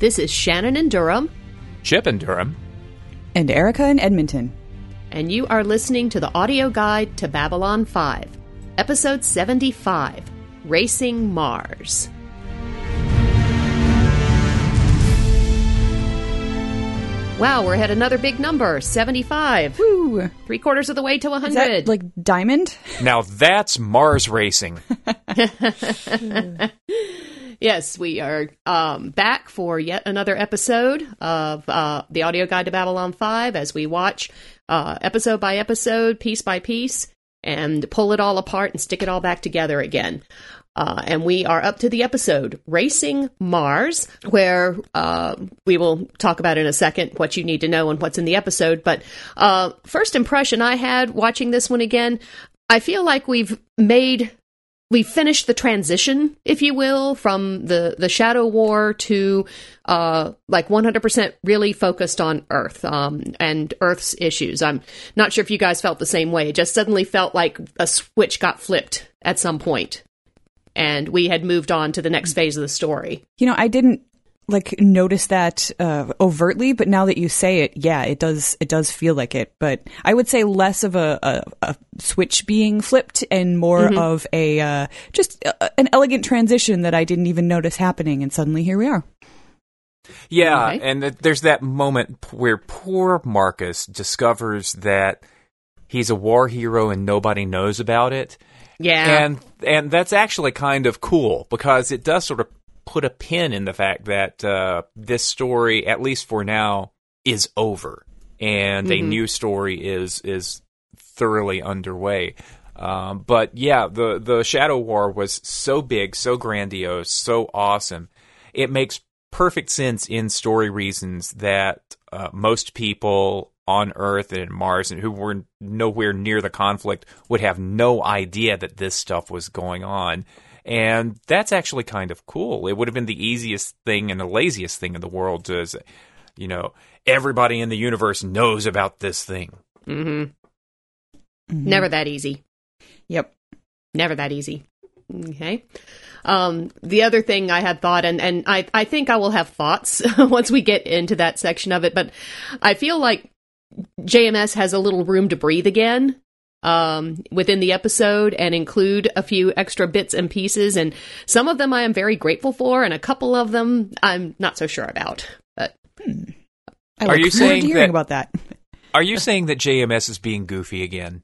This is Shannon in Durham, Chip in Durham. And Erica in Edmonton. and you are listening to the audio guide to Babylon 5, Episode 75 Racing Mars. Wow, we're at another big number 75. Woo! Three quarters of the way to 100. Is that like diamond? Now that's Mars racing. Yes, we are um, back for yet another episode of uh, the audio guide to Babylon 5 as we watch uh, episode by episode, piece by piece, and pull it all apart and stick it all back together again. Uh, and we are up to the episode Racing Mars, where uh, we will talk about in a second what you need to know and what's in the episode. But uh, first impression I had watching this one again, I feel like we've made we finished the transition, if you will, from the the Shadow War to uh, like 100% really focused on Earth um, and Earth's issues. I'm not sure if you guys felt the same way. It just suddenly felt like a switch got flipped at some point, and we had moved on to the next phase of the story. You know, I didn't like notice that uh, overtly, but now that you say it, yeah, it does. It does feel like it. But I would say less of a, a, a switch being flipped and more of a uh, just a, an elegant transition that I didn't even notice happening, and suddenly here we are. Yeah, Okay. and th- there's that moment where poor Marcus discovers that he's a war hero and nobody knows about it. Yeah, And and that's actually kind of cool because it does sort of put a pin in the fact that uh, this story, at least for now, is over, and a new story is is thoroughly underway. Um, but yeah, the the Shadow War was so big, so grandiose, so awesome. It makes perfect sense in story reasons that uh, most people on Earth and Mars and who were nowhere near the conflict would have no idea that this stuff was going on. And that's actually kind of cool. It would have been the easiest thing and the laziest thing in the world to, say, you know, everybody in the universe knows about this thing. Mm-hmm. Never that easy. Yep. never that easy. Okay. Um, the other thing I had thought, and, and I, I think I will have thoughts once we get into that section of it, but I feel like JMS has a little room to breathe again um, within the episode and include a few extra bits and pieces. And some of them I am very grateful for, and a couple of them I'm not so sure about. But I Are look you forward saying to hearing that- about that? Are you saying that JMS is being goofy again?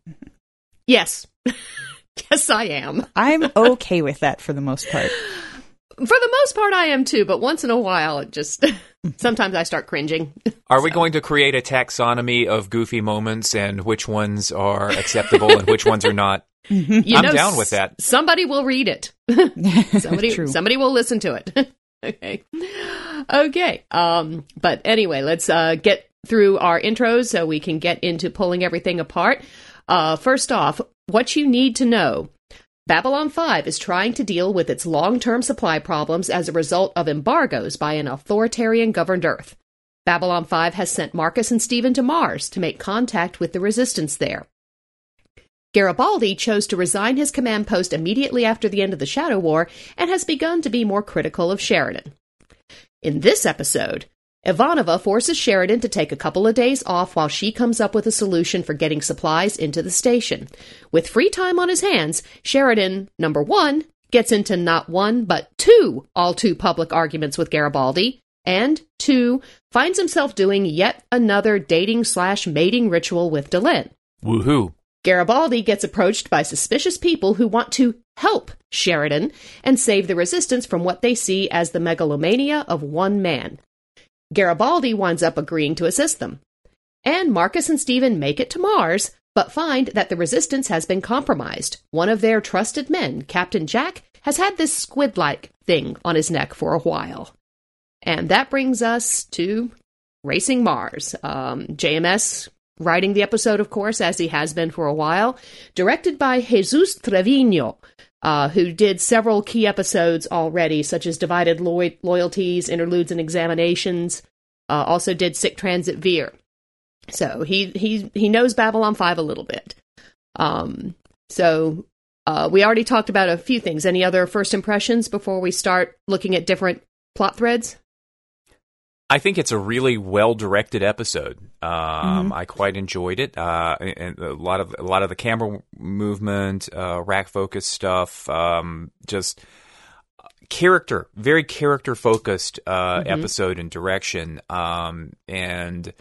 yes, yes, I am. I'm okay with that for the most part. For the most part, I am too, but once in a while, it just sometimes I start cringing. Are we going to create a taxonomy of goofy moments and which ones are acceptable and which ones are not? You I'm know, down with that. Somebody will read it. somebody, True. somebody will listen to it. okay, okay. Um, but anyway, let's uh, get through our intros so we can get into pulling everything apart. Uh, first off, what you need to know. Babylon 5 is trying to deal with its long term supply problems as a result of embargoes by an authoritarian governed Earth. Babylon 5 has sent Marcus and Stephen to Mars to make contact with the resistance there. Garibaldi chose to resign his command post immediately after the end of the Shadow War and has begun to be more critical of Sheridan. In this episode, Ivanova forces Sheridan to take a couple of days off while she comes up with a solution for getting supplies into the station. With free time on his hands, Sheridan, number one, gets into not one, but two all too public arguments with Garibaldi, and two, finds himself doing yet another dating slash mating ritual with Delenn. Woohoo. Garibaldi gets approached by suspicious people who want to help Sheridan and save the resistance from what they see as the megalomania of one man. Garibaldi winds up agreeing to assist them. And Marcus and Stephen make it to Mars, but find that the resistance has been compromised. One of their trusted men, Captain Jack, has had this squid like thing on his neck for a while. And that brings us to Racing Mars. Um, JMS writing the episode, of course, as he has been for a while, directed by Jesus Trevino, uh, who did several key episodes already, such as Divided Loy- Loyalties, Interludes and Examinations. Uh, also did Sic Transit Vir. So he he he knows Babylon Five a little bit. Um, so uh, we already talked about a few things. Any other first impressions before we start looking at different plot threads? I think it's a really well directed episode. Um, mm-hmm. I quite enjoyed it, uh, and a lot of a lot of the camera movement, uh, rack focus stuff, um, just character, very character focused uh, mm-hmm. episode and direction, um, and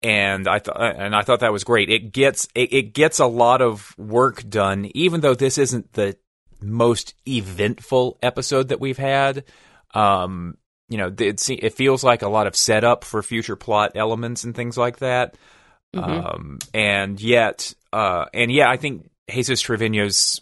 and I thought and I thought that was great. It gets it, it gets a lot of work done, even though this isn't the most eventful episode that we've had. Um, you know, it, it feels like a lot of setup for future plot elements and things like that. Mm-hmm. Um, and yet, uh, and yeah, I think Jesus Trevino's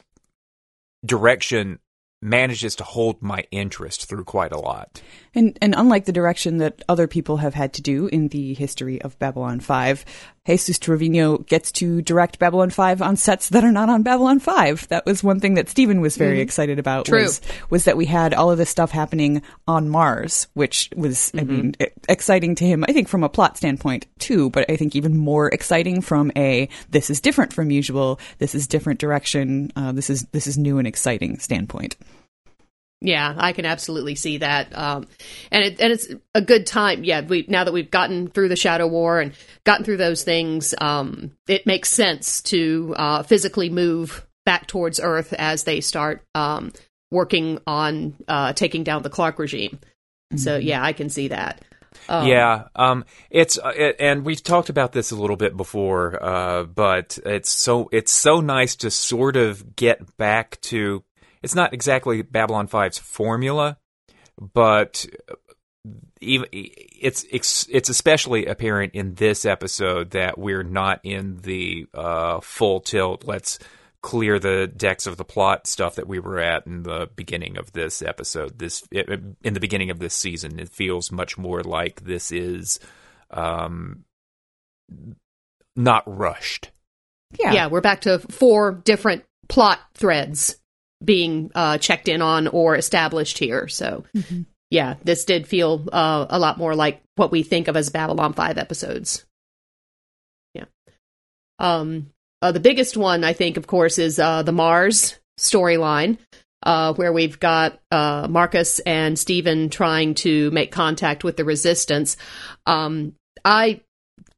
direction manages to hold my interest through quite a lot. And and unlike the direction that other people have had to do in the history of Babylon 5, Jesus Trevino gets to direct Babylon 5 on sets that are not on Babylon 5. That was one thing that Stephen was very mm. excited about True. was was that we had all of this stuff happening on Mars, which was mm-hmm. I mean exciting to him I think from a plot standpoint too, but I think even more exciting from a this is different from usual, this is different direction, uh, this is this is new and exciting standpoint. Yeah, I can absolutely see that, um, and it, and it's a good time. Yeah, we now that we've gotten through the Shadow War and gotten through those things, um, it makes sense to uh, physically move back towards Earth as they start um, working on uh, taking down the Clark regime. Mm-hmm. So yeah, I can see that. Um, yeah, um, it's uh, it, and we've talked about this a little bit before, uh, but it's so it's so nice to sort of get back to it's not exactly Babylon 5's formula, but it's it's especially apparent in this episode that we're not in the uh, full tilt. Let's clear the decks of the plot stuff that we were at in the beginning of this episode. This in the beginning of this season, it feels much more like this is um, not rushed. Yeah, yeah, we're back to four different plot threads being uh, checked in on or established here. So, mm-hmm. yeah, this did feel uh, a lot more like what we think of as Babylon 5 episodes. Yeah. Um, uh, the biggest one, I think, of course, is uh, the Mars storyline. Uh, where we've got uh, Marcus and Stephen trying to make contact with the resistance. Um, I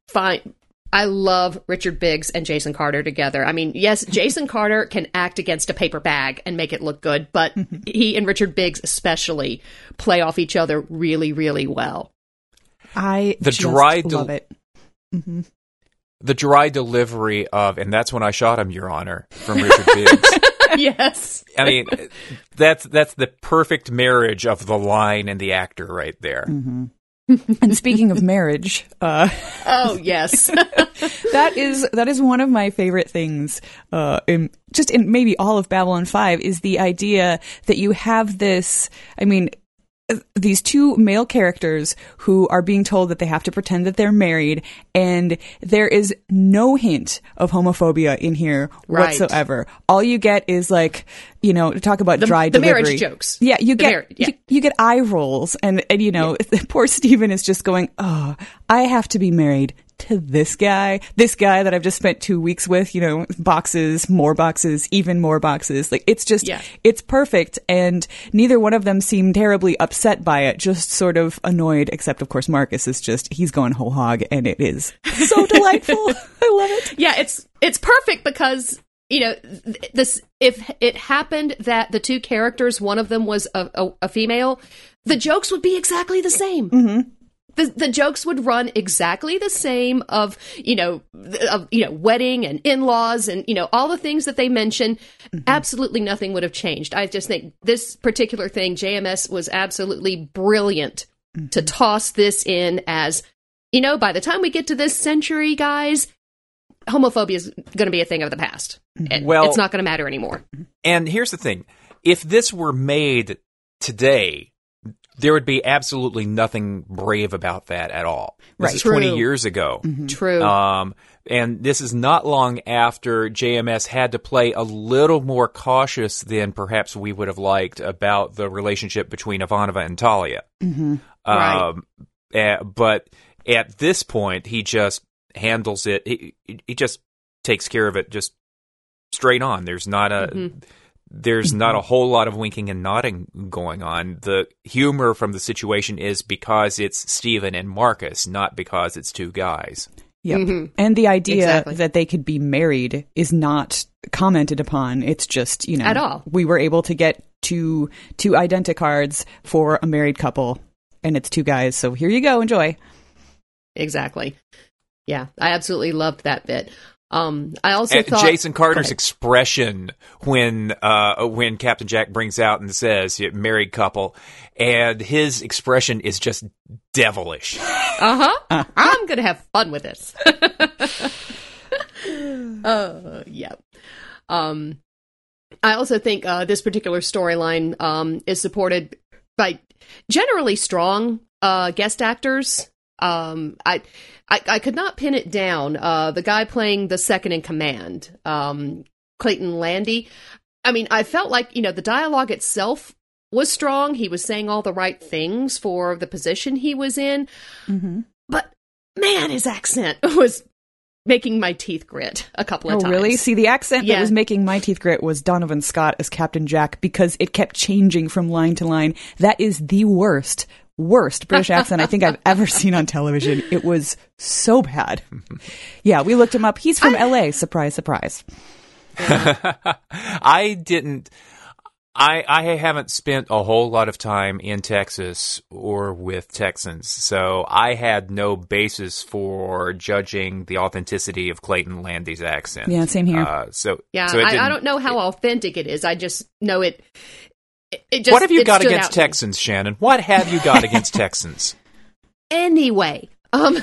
find I love Richard Biggs and Jason Carter together. I mean, yes, Jason Carter can act against a paper bag and make it look good, but he and Richard Biggs especially play off each other really, really well. I the dry love it. Mm-hmm. The dry delivery of, and that's when I shot him, Your Honor, from Richard Biggs. yes. I mean, that's that's the perfect marriage of the line and the actor right there. Mm-hmm. and speaking of marriage, uh, oh yes, that is that is one of my favorite things. Uh, in just in maybe all of Babylon Five is the idea that you have this. I mean, these two male characters who are being told that they have to pretend that they're married and there is no hint of homophobia in here right. whatsoever all you get is like you know talk about the, dry the delivery marriage jokes yeah you get mar- yeah. You, you, get eye rolls and and you know yeah. poor Stephen is just going oh I have to be married to this guy, this guy that I've just spent two weeks with, you know, boxes, more boxes, even more boxes. Like it's just, yeah. it's perfect. And neither one of them seem terribly upset by it, just sort of annoyed, except of course Marcus is just, he's going whole hog and it is so delightful. I love it. Yeah, it's, it's perfect because you know this if it happened that the two characters one of them was a, a, a female the jokes would be exactly the same mm-hmm the, the jokes would run exactly the same of you know of you know wedding and in-laws and you know all the things that they mention mm-hmm. absolutely nothing would have changed i just think this particular thing jms was absolutely brilliant mm-hmm. to toss this in as you know by the time we get to this century guys homophobia is going to be a thing of the past mm-hmm. well it's not going to matter anymore and here's the thing if this were made today there would be absolutely nothing brave about that at all. This right. is True. 20 years ago. Mm-hmm. True. Um, and this is not long after JMS had to play a little more cautious than perhaps we would have liked about the relationship between Ivanova and Talia. Mm-hmm. Um, right. uh, but at this point, he just handles it. He, he just takes care of it just straight on. There's not a. Mm-hmm there's mm-hmm. not a whole lot of winking and nodding going on. The humor from the situation is because it's Stephen and Marcus, not because it's two guys. Yep. Mm-hmm. And the idea Exactly. that they could be married is not commented upon. It's just, you know, At all. we were able to get two two identicards for a married couple and it's two guys. So here you go, enjoy. Exactly. Yeah, I absolutely loved that bit. Um, I also And thought Jason Carter's expression when uh, when Captain Jack brings out and says "married couple," and his expression is just devilish. Uh huh. I'm gonna have fun with this. uh, yeah. Um, I also think uh, this particular storyline um, is supported by generally strong uh, guest actors. Um, I, I I could not pin it down. Uh, the guy playing the second in command, um, Clayton Landey. I mean, I felt like you know the dialogue itself was strong. He was saying all the right things for the position he was in Mm-hmm. but man, his accent was making my teeth grit a couple of Oh, times. really? See, the accent Yeah. that was making my teeth grit was Donovan Scott as Captain Jack because it kept changing from line to line. That is the worst, worst British accent I think I've ever seen on television. It was so bad. Yeah, we looked him up. He's from LA. Surprise, surprise. I didn't. I I haven't spent a whole lot of time in Texas or with Texans, so I had no basis for judging the authenticity of Clayton Landey's accent. Yeah, same here. Uh, so Yeah, so I, I don't know how authentic it is. I just know it. It, just, What have you got against. Texans, Shannon? What have you got against Texans? Anyway, um,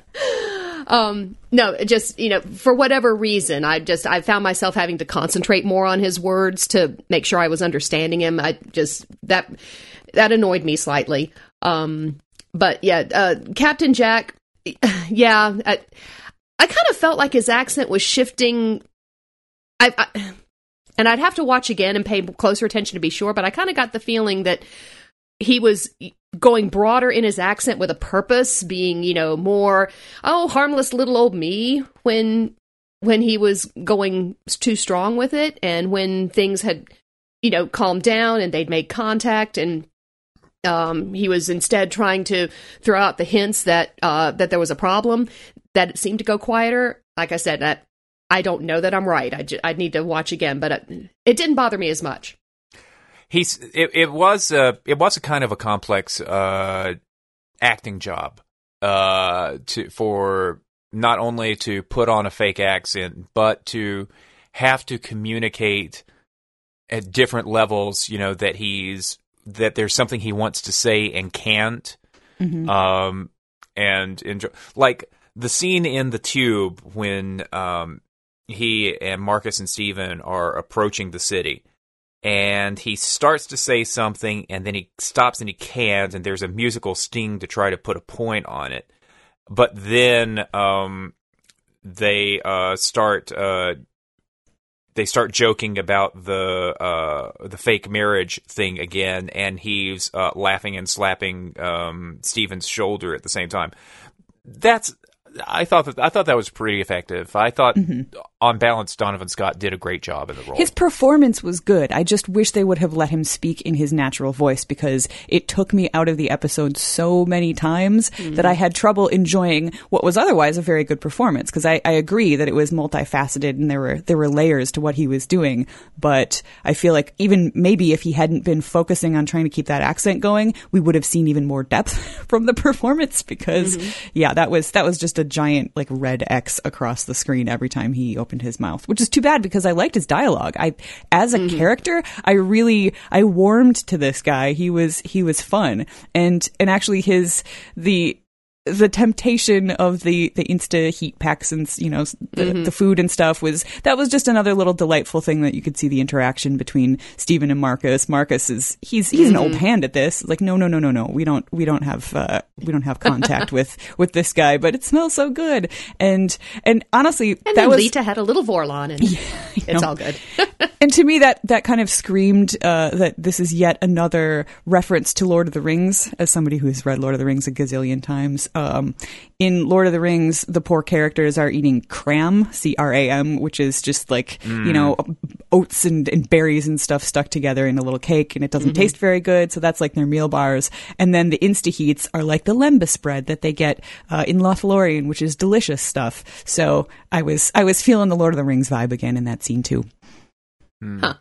um, no, just you know, for whatever reason, I just I found myself having to concentrate more on his words to make sure I was understanding him. I just that that annoyed me slightly. Um, but yeah, uh, Captain Jack, yeah, I, I kind of felt like his accent was shifting. I, I and I'd have to watch again and pay closer attention to be sure, but I kind of got the feeling that he was going broader in his accent with a purpose, being, you know, more, oh, harmless little old me when when he was going too strong with it and when things had, you know, calmed down and they'd made contact and um, he was instead trying to throw out the hints that uh, that there was a problem. That it seemed to go quieter. Like I said, that I don't know that I'm right. I I need to watch again, but it, it didn't bother me as much. He's it, it was a it was a kind of a complex uh, acting job uh, to for not only to put on a fake accent but to have to communicate at different levels. You know that he's that there's something he wants to say and can't. Mhm. Um, and enjoy like the scene in the tube when um he and Marcus and Stephen are approaching the city. And he starts to say something and then he stops and he can't and there's a musical sting to try to put a point on it. But then um they uh start uh they start joking about the uh the fake marriage thing again and he's uh laughing and slapping um Steven's shoulder at the same time. That's I thought that I thought that was pretty effective. I thought mm-hmm. on balance Donovan Scott did a great job in the role. His performance was good. I just wish they would have let him speak in his natural voice because it took me out of the episode so many times mm-hmm. that I had trouble enjoying what was otherwise a very good performance. Because I, I agree that it was multifaceted and there were there were layers to what he was doing. But I feel like even maybe if he hadn't been focusing on trying to keep that accent going, we would have seen even more depth from the performance. Because mm-hmm. yeah, that was that was just a giant like red X across the screen every time he opened his mouth, which is too bad because I liked his dialogue. I, as a mm-hmm. character, I really, I warmed to this guy. He was, he was fun. And, and actually his, the, the temptation of the the insta heat packs and you know the, the food and stuff was that was just another little delightful thing that you could see the interaction between Stephen and Marcus. Marcus is he's he's an old hand at this. Like no no no no no we don't we don't have uh, we don't have contact with with this guy, but it smells so good. And and honestly, And that then was Lita had a little Vorlon, and it's all good. and to me that that kind of screamed uh, that this is yet another reference to Lord of the Rings. As somebody who's read Lord of the Rings a gazillion times, um, in Lord of the Rings, the poor characters are eating cram, C R A M, which is just like, you know, oats and, and berries and stuff stuck together in a little cake, and it doesn't taste very good. So that's like their meal bars. And then the Instaheats are like the lembas bread that they get uh, in Lothlorien, which is delicious stuff. So I was I was feeling the Lord of the Rings vibe again in that scene too. Huh.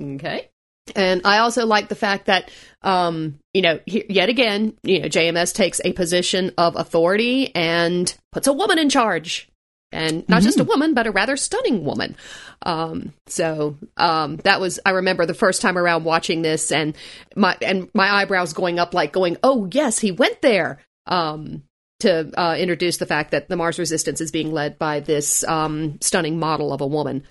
Okay. And I also like the fact that, um, you know, he- yet again, you know, JMS takes a position of authority and puts a woman in charge. And not just a woman, but a rather stunning woman. Um, so um, that was I remember the first time around watching this, and my and my eyebrows going up, like going, "Oh yes, he went there." Um, to uh, introduce the fact that the Mars Resistance is being led by this um, stunning model of a woman.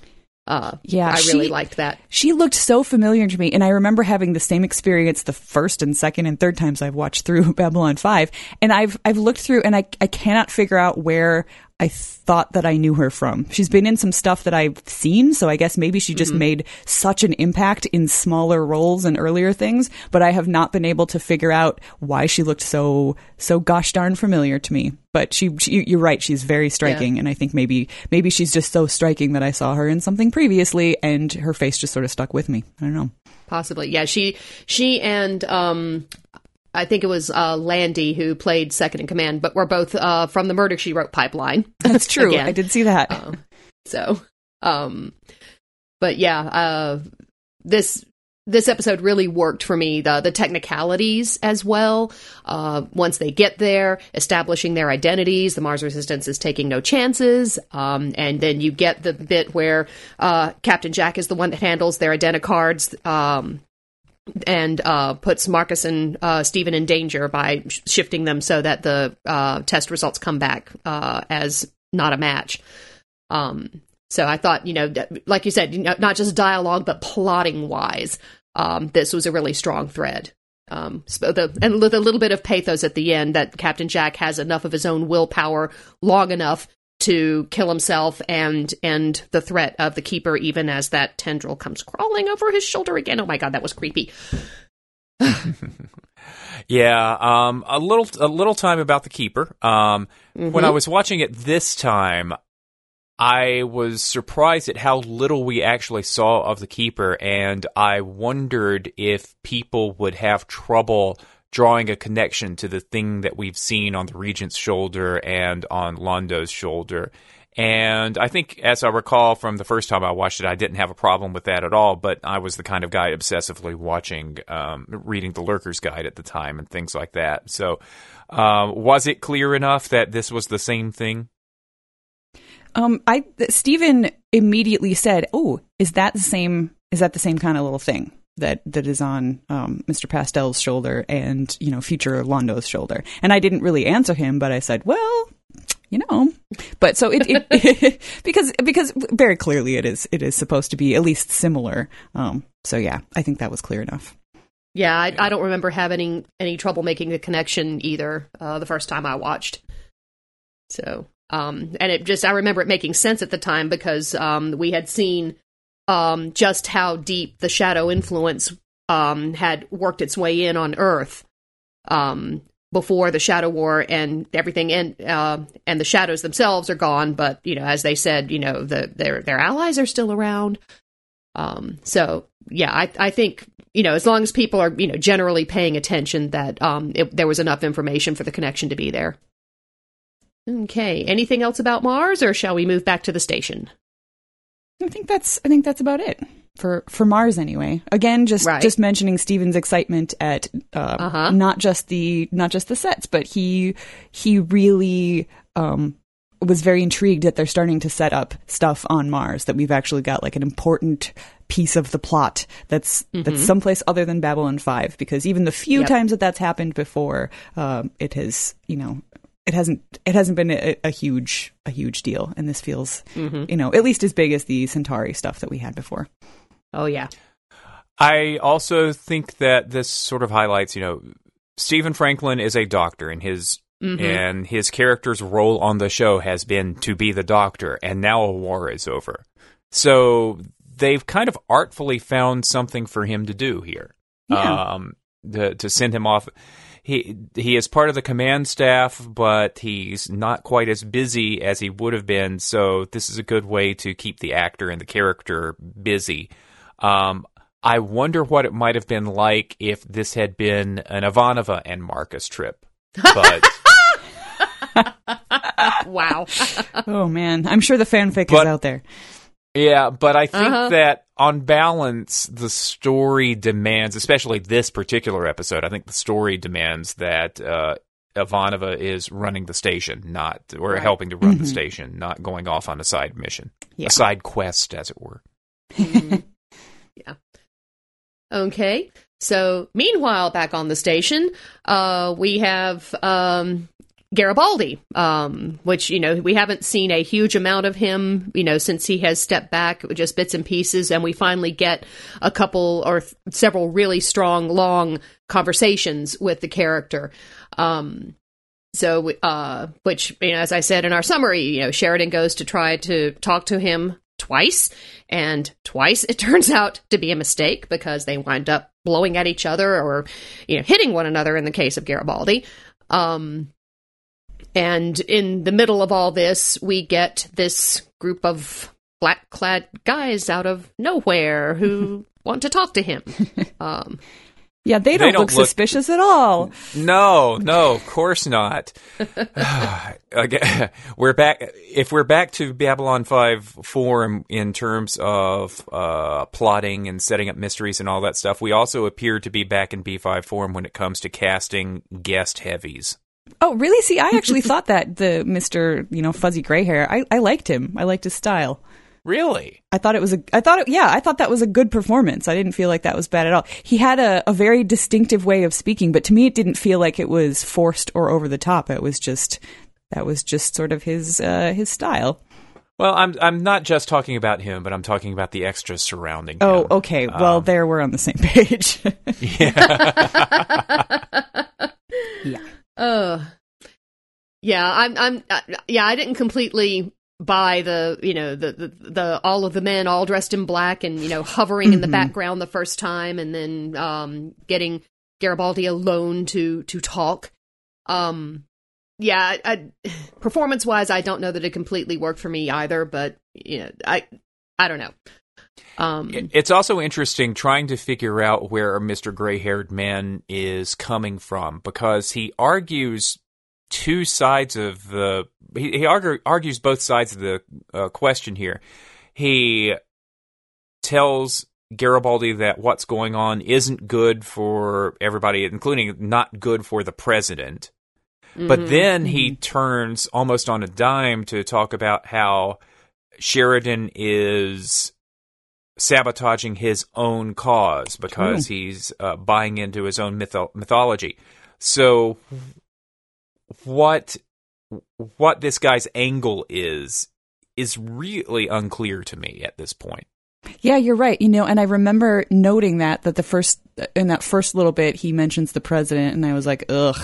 Uh, Yeah, I really she- liked that. She looked so familiar to me, and I remember having the same experience the first and second and third times I've watched through Babylon Five, and I've I've looked through and I I cannot figure out where I thought that I knew her from. She's been in some stuff that I've seen, so I guess maybe she just made such an impact in smaller roles and earlier things, but I have not been able to figure out why she looked so so gosh darn familiar to me. But she, she you're right, she's very striking, and I think maybe maybe she's just so striking that I saw her in something previously, and her face just sort of stuck with me. I don't know. Possibly, yeah. She she and um, I think it was uh, Landey who played second in command, but we're both uh, from the Murder She Wrote pipeline. That's true. I did see that. Uh, so, um, but yeah, uh, this this episode really worked for me. The the technicalities as well. Uh, once they get there, establishing their identities, the Mars Resistance is taking no chances. Um, and then you get the bit where uh, Captain Jack is the one that handles their identicards. Um, and uh, puts Marcus and uh, Stephen in danger by sh- shifting them so that the uh, test results come back uh, as not a match. Um, so I thought, you know, like you said, not just dialogue, but plotting wise, um, this was a really strong thread. Um, sp- the, and with a little bit of pathos at the end that Captain Jack has enough of his own willpower long enough to kill himself and and the threat of the keeper even as that tendril comes crawling over his shoulder again. Oh my god, that was creepy. Yeah, um, a little a little time about the keeper. Um, When I was watching it this time, I was surprised at how little we actually saw of the keeper, and I wondered if people would have trouble drawing a connection to the thing that we've seen on the regent's shoulder and on Londo's shoulder. And I think, as I recall from the first time I watched it, I didn't have a problem with that at all. But I was the kind of guy obsessively watching, um, reading the Lurker's Guide at the time and things like that. So, um, was it clear enough that this was the same thing? Um, I Stephen immediately said, "Oh, is that the same? Is that the same kind of little thing that that is on um, Mr. Pastel's shoulder and you know future Londo's shoulder?" And I didn't really answer him, but I said, "Well." You know, but so it, it because because very clearly it is it is supposed to be at least similar. Um, so yeah, I think that was clear enough. Yeah, I, I don't remember having any trouble making the connection either uh, the first time I watched. So, um, and it just I remember it making sense at the time because um, we had seen um, just how deep the shadow influence um, had worked its way in on Earth um, before the Shadow War and everything, and uh, and the shadows themselves are gone. But you know, as they said, you know, the their their allies are still around. Um, so yeah, I I think you know as long as people are you know generally paying attention, that um it, there was enough information for the connection to be there. Okay, anything else about Mars, or shall we move back to the station? I think that's I think that's about it for for Mars anyway. Again, just Right. just mentioning Steven's excitement at uh, Uh-huh. not just the not just the sets, but he he really um, was very intrigued that they're starting to set up stuff on Mars that we've actually got like an important piece of the plot that's that's someplace other than Babylon Five because even the few Yep. times that that's happened before, um, it has you know. It hasn't. It hasn't been a, a huge, a huge deal, and this feels, you know, at least as big as the Centauri stuff that we had before. Oh yeah, I also think that this sort of highlights, you know, Stephen Franklin is a doctor, and his and his character's role on the show has been to be the doctor, and now a war is over. So they've kind of artfully found something for him to do here. Yeah. Um, to, to send him off. He he is part of the command staff, but he's not quite as busy as he would have been. So this is a good way to keep the actor and the character busy. Um, I wonder what it might have been like if this had been an Ivanova and Marcus trip. But wow. oh man, I'm sure the fanfic But- is out there. Yeah, but I think Uh-huh. that on balance, the story demands, especially this particular episode, I think the story demands that uh, Ivanova is running the station, not or Right. helping to run the station, not going off on a side mission, Yeah. a side quest, as it were. yeah. Okay. So, meanwhile, back on the station, uh, we have um, Garibaldi, um, which, you know, we haven't seen a huge amount of him, you know, since he has stepped back, just bits and pieces. And we finally get a couple or th- several really strong, long conversations with the character. Um, so, uh, which, you know, as I said in our summary, you know, Sheridan goes to try to talk to him twice, and twice it turns out to be a mistake because they wind up blowing at each other or, you know, hitting one another in the case of Garibaldi. Um, and in the middle of all this, we get this group of black clad guys out of nowhere who want to talk to him. Um, Yeah, they don't, don't look, look- suspicious at all. No, no, of course not. Again, we're back. If we're back to Babylon Five form in terms of uh, plotting and setting up mysteries and all that stuff, we also appear to be back in B five form when it comes to casting guest heavies. Oh, really? See, I actually thought that the Mister, you know, fuzzy gray hair. I, I liked him. I liked his style. Really? I thought it was a. I thought it. Yeah, I thought that was a good performance. I didn't feel like that was bad at all. He had a, a very distinctive way of speaking, but to me, it didn't feel like it was forced or over the top. It was just that was just sort of his uh, his style. Well, I'm I'm not just talking about him, but I'm talking about the extras surrounding Oh, him. okay. Well, Um, there we're on the same page. yeah. yeah. Uh, yeah, I'm, I'm, uh, yeah, I didn't completely buy the, you know, the, the, the, all of the men all dressed in black and, you know, hovering in the Mhm. background the first time and then, um, getting Garibaldi alone to, to talk. Um, yeah, I, I, performance wise, I don't know that it completely worked for me either, but, you know, I, I don't know. Um, It's also interesting trying to figure out where Mr. Gray haired man is coming from because he argues two sides of the. He, he argue, argues both sides of the uh, question here. He tells Garibaldi that what's going on isn't good for everybody, including not good for the president. But mhm. then he turns almost on a dime to talk about how Sheridan is sabotaging his own cause because he's uh, buying into his own mytho- mythology. So, what what this guy's angle is is really unclear to me at this point. Yeah, you're right. You know, and I remember noting that that the first in that first little bit he mentions the president, and I was like, ugh,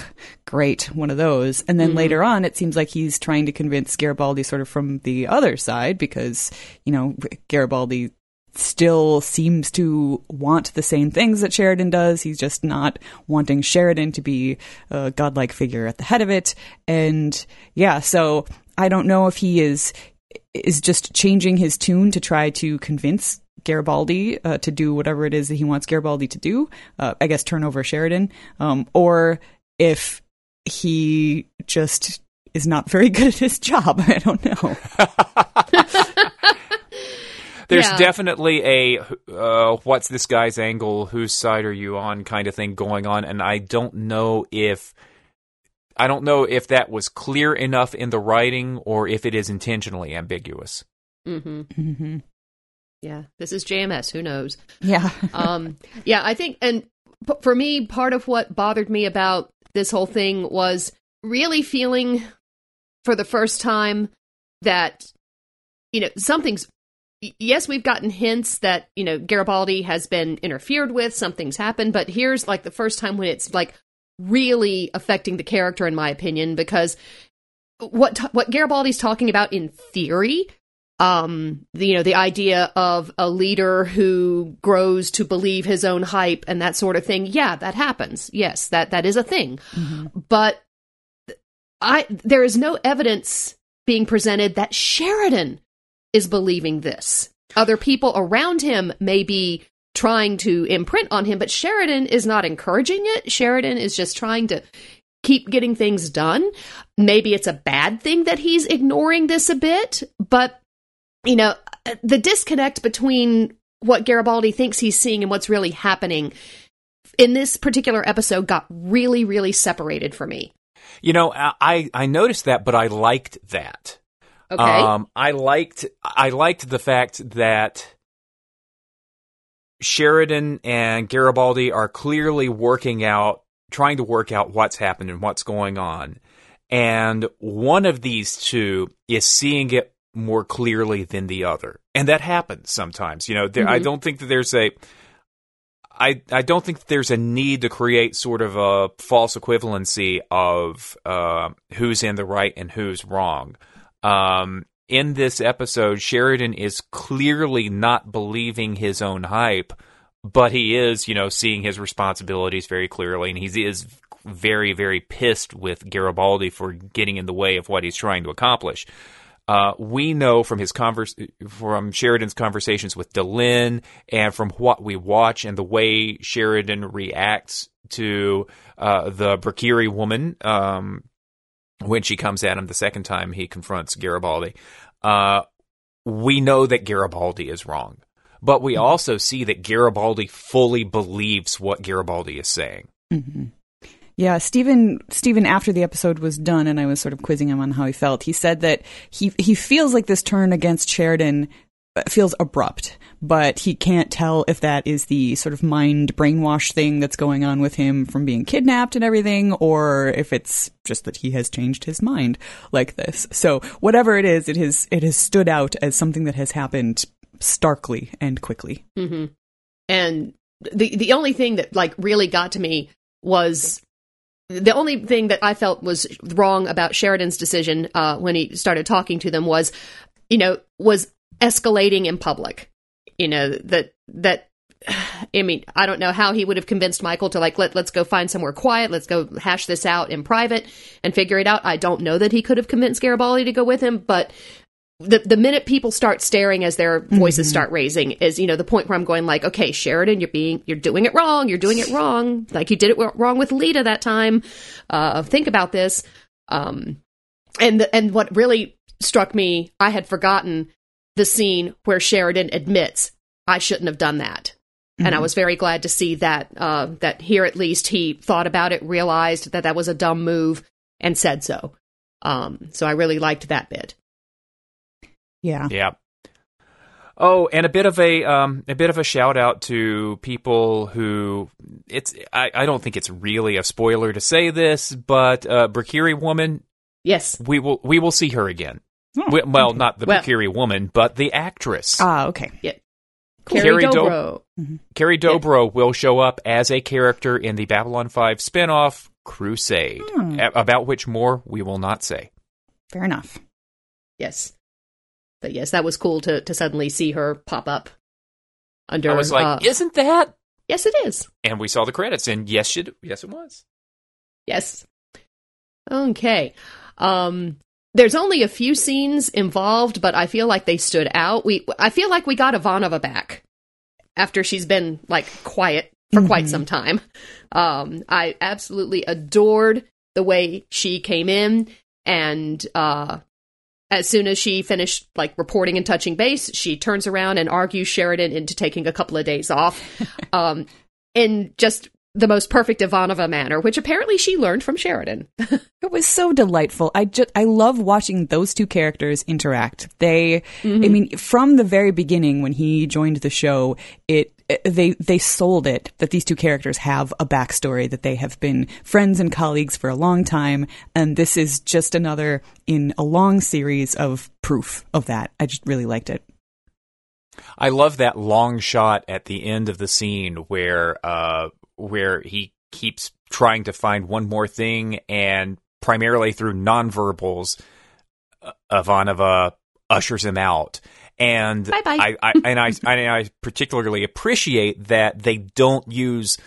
great, one of those. And then later on, it seems like he's trying to convince Garibaldi sort of from the other side because you know Garibaldi still seems to want the same things that Sheridan does. He's just not wanting Sheridan to be a godlike figure at the head of it. And yeah, so I don't know if he is is just changing his tune to try to convince Garibaldi uh, to do whatever it is that he wants Garibaldi to do. Uh, I guess turn over Sheridan, um, or if he just is not very good at his job. I don't know. There's Yeah. definitely a uh, what's this guy's angle? Whose side are you on? kind of thing going on, and I don't know if I don't know if that was clear enough in the writing or if it is intentionally ambiguous. hmm hmm yeah, this is JMS. Who knows? Yeah. um, yeah, I think, and p- for me, part of what bothered me about this whole thing was really feeling for the first time that, you know, something's. Yes, we've gotten hints that, you know, Garibaldi has been interfered with, something's happened, but here's like the first time when it's like really affecting the character, in my opinion, because what what Garibaldi's talking about in theory um, the, you know, the idea of a leader who grows to believe his own hype and that sort of thing. Yeah, that happens. Yes, that that is a thing. Mm-hmm. But I there is no evidence being presented that Sheridan is believing this. Other people around him may be trying to imprint on him, but Sheridan is not encouraging it. Sheridan is just trying to keep getting things done. Maybe it's a bad thing that he's ignoring this a bit, but you know, the disconnect between what Garibaldi thinks he's seeing and what's really happening in this particular episode got really, really separated for me. You know, I I noticed that, but I liked that. Okay. Um, I liked I liked the fact that Sheridan and Garibaldi are clearly working out, trying to work out what's happened and what's going on. And one of these two is seeing it more clearly than the other. And that happens sometimes. You know, there, mm-hmm. I don't think that there's a. I, I don't think there's a need to create sort of a false equivalency of uh, who's in the right and who's wrong. Um, in this episode, Sheridan is clearly not believing his own hype, but he is, you know, seeing his responsibilities very clearly, and he is very, very pissed with Garibaldi for getting in the way of what he's trying to accomplish. Uh, we know from his converse, from Sheridan's conversations with Delenn, and from what we watch and the way Sheridan reacts to uh, the Brakiri woman, um, when she comes at him the second time he confronts Garibaldi, uh, we know that Garibaldi is wrong. But we mm-hmm. also see that Garibaldi fully believes what Garibaldi is saying. Mm-hmm. Yeah, Stephen. Stephen, after the episode was done, and I was sort of quizzing him on how he felt. He said that he he feels like this turn against Sheridan feels abrupt, but he can't tell if that is the sort of mind brainwash thing that's going on with him from being kidnapped and everything, or if it's just that he has changed his mind like this. So whatever it is, it has it has stood out as something that has happened starkly and quickly. Mm-hmm. And the the only thing that like really got to me was the only thing that I felt was wrong about Sheridan's decision uh, when he started talking to them was, you know, was escalating in public. You know, that, that, I mean, I don't know how he would have convinced Michael to like, let, let's go find somewhere quiet. Let's go hash this out in private and figure it out. I don't know that he could have convinced Garibaldi to go with him, but the the minute people start staring as their voices mm-hmm. start raising is you know the point where I'm going like okay Sheridan you're being you're doing it wrong you're doing it wrong like you did it wrong with Lita that time uh, think about this um, and the, and what really struck me I had forgotten the scene where Sheridan admits I shouldn't have done that. Mm-hmm. And I mm-hmm. was very glad to see that uh, that here at least he thought about it, realized that that was a dumb move, and said so. Um, so I really liked that bit. Yeah. Yeah. Oh, and a bit of a um, a bit of a shout out to people who it's I, I don't think it's really a spoiler to say this, but uh, Brakiri woman. Yes, we will we will see her again. Oh, we, well, okay. not the well, Brakiri woman, but the actress. Ah, okay. Yeah. Cool. Carrie Dobro. Mm-hmm. Carrie Dobro yeah. will show up as a character in the Babylon 5 spinoff Crusade, hmm. about which more we will not say. Fair enough. Yes. But yes, that was cool to, to suddenly see her pop up under. I was like, uh, isn't that? Yes, it is. And we saw the credits, and yes, it, yes, it was. Yes. Okay. Um, there's only a few scenes involved, but I feel like they stood out. We I feel like we got Ivanova back after she's been like quiet for mm-hmm. quite some time. Um, I absolutely adored the way she came in, and uh, as soon as she finished like reporting and touching base, she turns around and argues Sheridan into taking a couple of days off. um, and just the most perfect Ivanova manner, which apparently she learned from Sheridan. it was so delightful. I just I love watching those two characters interact. They mm-hmm. I mean from the very beginning when he joined the show, it they they sold it that these two characters have a backstory that they have been friends and colleagues for a long time and this is just another in a long series of proof of that. I just really liked it. I love that long shot at the end of the scene where uh, where he keeps trying to find one more thing, and primarily through nonverbals, uh, Ivanova ushers him out. And Bye-bye. I, I and I and I particularly appreciate that they don't use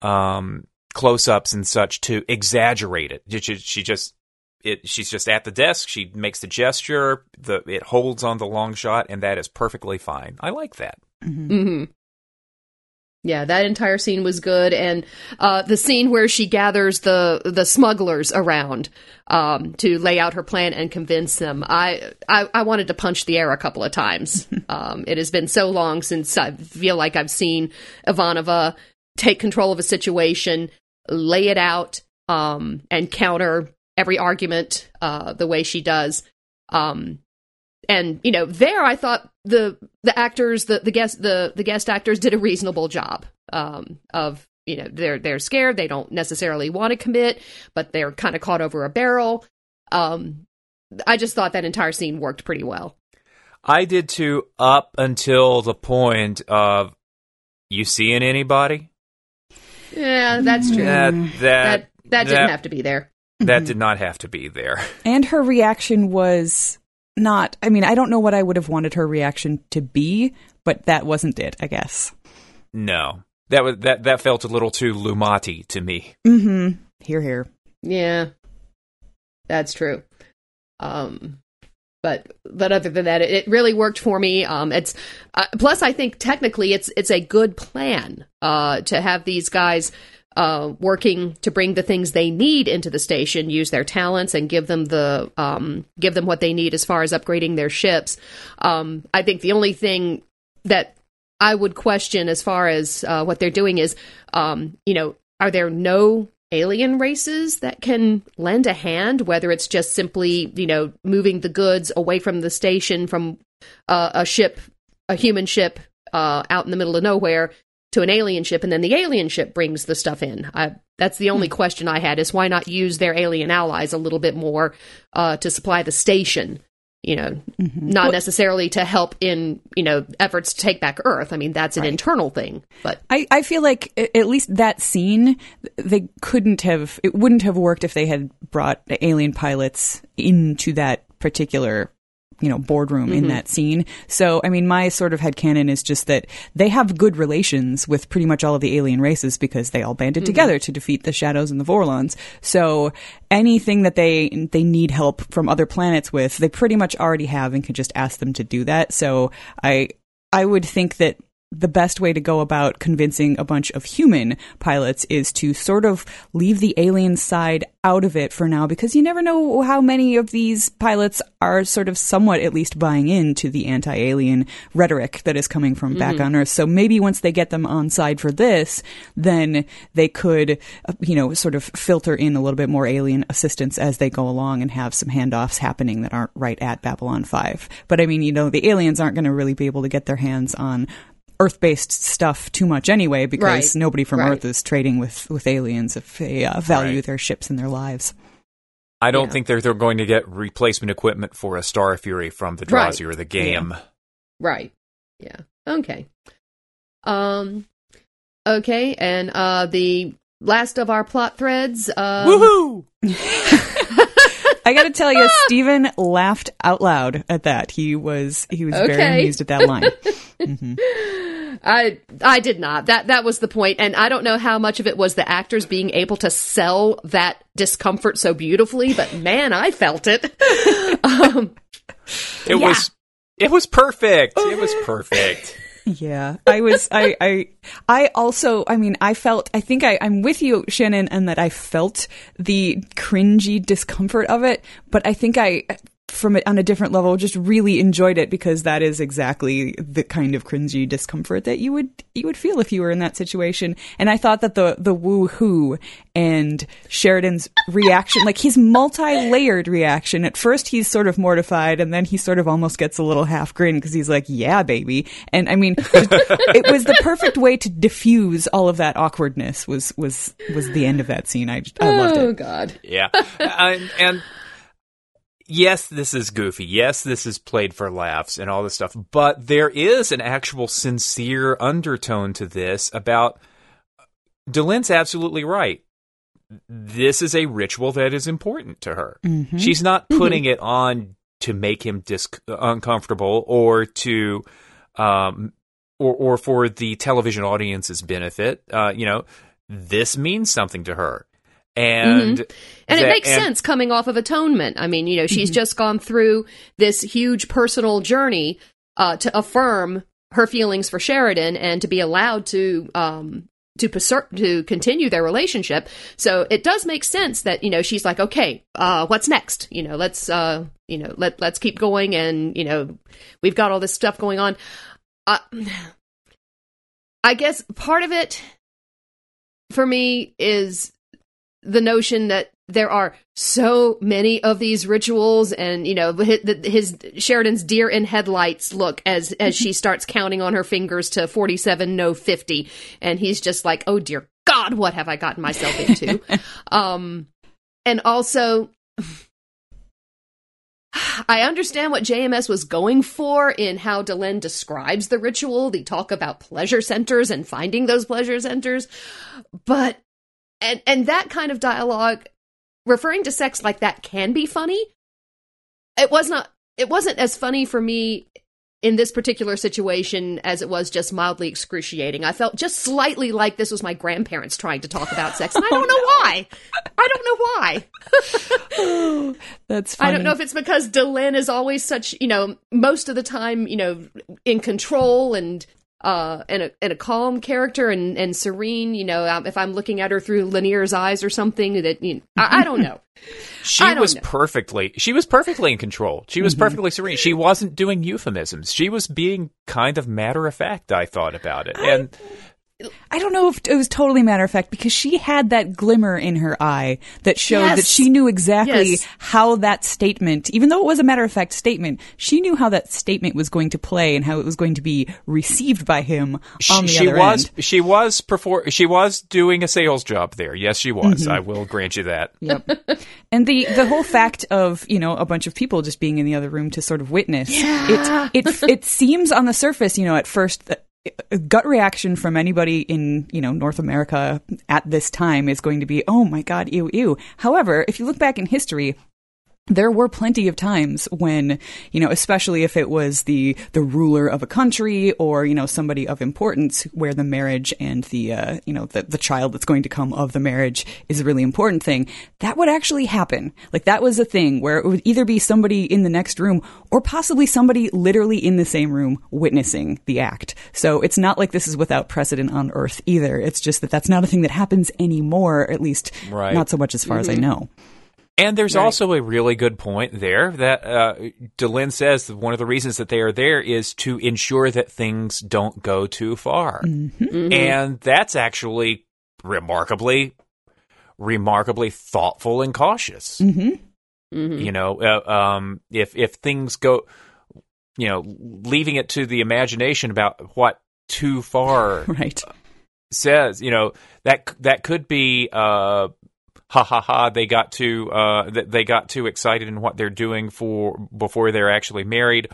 um, close-ups and such to exaggerate it. She, she just it she's just at the desk. She makes the gesture. The it holds on the long shot, and that is perfectly fine. I like that. hmm Yeah, that entire scene was good, and uh, the scene where she gathers the the smugglers around um, to lay out her plan and convince them. I, I I wanted to punch the air a couple of times. um, it has been so long since I feel like I've seen Ivanova take control of a situation, lay it out, um, and counter every argument uh, the way she does. Um, and you know there i thought the the actors the the guest the the guest actors did a reasonable job um of you know they're they're scared. They don't necessarily want to commit but they're kind of caught over a barrel. Um i just thought that entire scene worked pretty well. I did too, up until the point of you seeing anybody. yeah that's true. That that that that didn't that- have to be there. that did not have to be there. And her reaction was not, I mean, I don't know what I would have wanted her reaction to be, but that wasn't it, I guess. No, that was that that felt a little too Lumati to me. Mm hmm. Here, here. Yeah, that's true. Um, but but other than that, it, it really worked for me. Um, it's uh, plus I think technically it's it's a good plan. Uh, to have these guys uh working to bring the things they need into the station, use their talents, and give them the um give them what they need as far as upgrading their ships. Um, I think the only thing that I would question as far as uh, what they're doing is, um, you know, are there no alien races that can lend a hand? Whether it's just simply, you know, moving the goods away from the station from uh, a ship, a human ship, uh, out in the middle of nowhere to an alien ship, and then the alien ship brings the stuff in. I, that's the only question I had: is why not use their alien allies a little bit more uh, to supply the station? You know, not necessarily to help in you know efforts to take back Earth. I mean, that's an internal thing, but I, I feel like at least that scene, they couldn't have, it wouldn't have worked if they had brought alien pilots into that particular, you know, boardroom in mm-hmm. that scene. So, I mean, my sort of head headcanon is just that they have good relations with pretty much all of the alien races because they all banded mm-hmm. together to defeat the Shadows and the Vorlons. So, anything that they they need help from other planets with, they pretty much already have and can just ask them to do that. So, I I would think that the best way to go about convincing a bunch of human pilots is to sort of leave the alien side out of it for now because you never know how many of these pilots are sort of somewhat at least buying into the anti-alien rhetoric that is coming from back on earth. So maybe once they get them on side for this then they could uh, you know sort of filter in a little bit more alien assistance as they go along and have some handoffs happening that aren't right at babylon 5 but i mean you know the aliens aren't going to really be able to get their hands on Earth-based stuff too much anyway, because Right. nobody from Right. Earth is trading with with aliens if they uh, value Right. their ships and their lives. I don't Yeah. think they're they're going to get replacement equipment for a Star Fury from the Right. Drazi or the Gaim. Right. Yeah. Okay. Um okay, and uh the last of our plot threads um Woohoo! I got to tell you, Steven laughed out loud at that. He was he was very amused at that line. I I did not. That that was the point and I don't know how much of it was the actors being able to sell that discomfort so beautifully, but man, I felt it. um It Yeah. was it was perfect. It was perfect. Yeah, I was. I. I. I also. I mean, I felt. I think I, I'm with you, Shannon, and that I felt the cringy discomfort of it. But I think I, from it on a different level, just really enjoyed it because that is exactly the kind of cringy discomfort that you would you would feel if you were in that situation. And I thought that the the woo hoo and Sheridan's reaction, like his multi layered reaction. At first, he's sort of mortified, and then he sort of almost gets a little half grin because he's like, "Yeah, baby." And I mean, it was the perfect way to diffuse all of that awkwardness. Was was was the end of that scene? I I loved it Oh god. Yeah. and, and yes, this is goofy. Yes, this is played for laughs and all this stuff. But there is an actual sincere undertone to this about Delenn's absolutely right. This is a ritual that is important to her. She's not putting it on to make him dis- uncomfortable or to um, or or for the television audience's benefit. Uh, you know, this means something to her. And Mm-hmm. And it makes and- sense coming off of atonement. I mean, you know, Mm-hmm. she's just gone through this huge personal journey uh, to affirm her feelings for Sheridan and to be allowed to um, to preser- to continue their relationship. So it does make sense that you know she's like, okay, uh, what's next? You know, let's uh, you know let let's keep going, and you know, we've got all this stuff going on. Uh, I guess part of it for me is the notion that there are so many of these rituals and you know his, his Sheridan's deer in headlights look as as she starts counting on her fingers to 47 no 50 and he's just like oh dear god what have i gotten myself into um and also I understand what JMS was going for in how Delenn describes the ritual. They talk about pleasure centers and finding those pleasure centers, but and and that kind of dialogue referring to sex like that can be funny. It was not it wasn't as funny for me in this particular situation as it was just mildly excruciating. I felt just slightly like this was my grandparents trying to talk about sex. And I oh, don't know why. I don't know why. That's funny. I don't know if it's because Delenn is always such, you know, most of the time, you know, in control and uh and a and a calm character and and serene. You know, um, if I'm looking at her through Lennier's eyes or something, that you know, I, I don't know. She don't was know. perfectly she was perfectly in control. She Mm-hmm. was perfectly serene. She wasn't doing euphemisms. She was being kind of matter of fact, I thought about it. And I don't know if it was totally matter of fact because she had that glimmer in her eye that showed Yes. that she knew exactly Yes. how that statement, even though it was a matter of fact statement, she knew how that statement was going to play and how it was going to be received by him on the she other was end. she was perfor- she was doing a sales job there. Yes, she was. Mm-hmm. I will grant you that. Yep. and the the whole fact of you know a bunch of people just being in the other room to sort of witness it it it seems on the surface you know at first that a gut reaction from anybody in you know North America at this time is going to be oh my god ew ew. However if you look back in history there were plenty of times when, you know, especially if it was the the ruler of a country or you know somebody of importance, where the marriage and the uh, you know the the child that's going to come of the marriage is a really important thing. That would actually happen. Like that was a thing where it would either be somebody in the next room or possibly somebody literally in the same room witnessing the act. So it's not like this is without precedent on Earth either. It's just that that's not a thing that happens anymore. At least Right. not so much as far as I know. And there's also a really good point there that uh, Delenn says that one of the reasons that they are there is to ensure that things don't go too far. And that's actually remarkably, remarkably thoughtful and cautious. hmm You know, uh, um, if if things go, you know, leaving it to the imagination about what too far Right. says, you know, that that could be uh ha ha ha they got too uh they got too excited in what they're doing for before they're actually married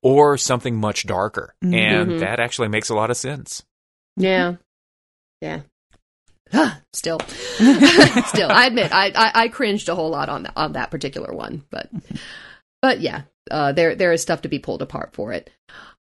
or something much darker. And Mhm. that actually makes a lot of sense. Yeah. Yeah. Still, still, I admit, I, I I cringed a whole lot on that on that particular one, but but yeah, uh, there there is stuff to be pulled apart for it.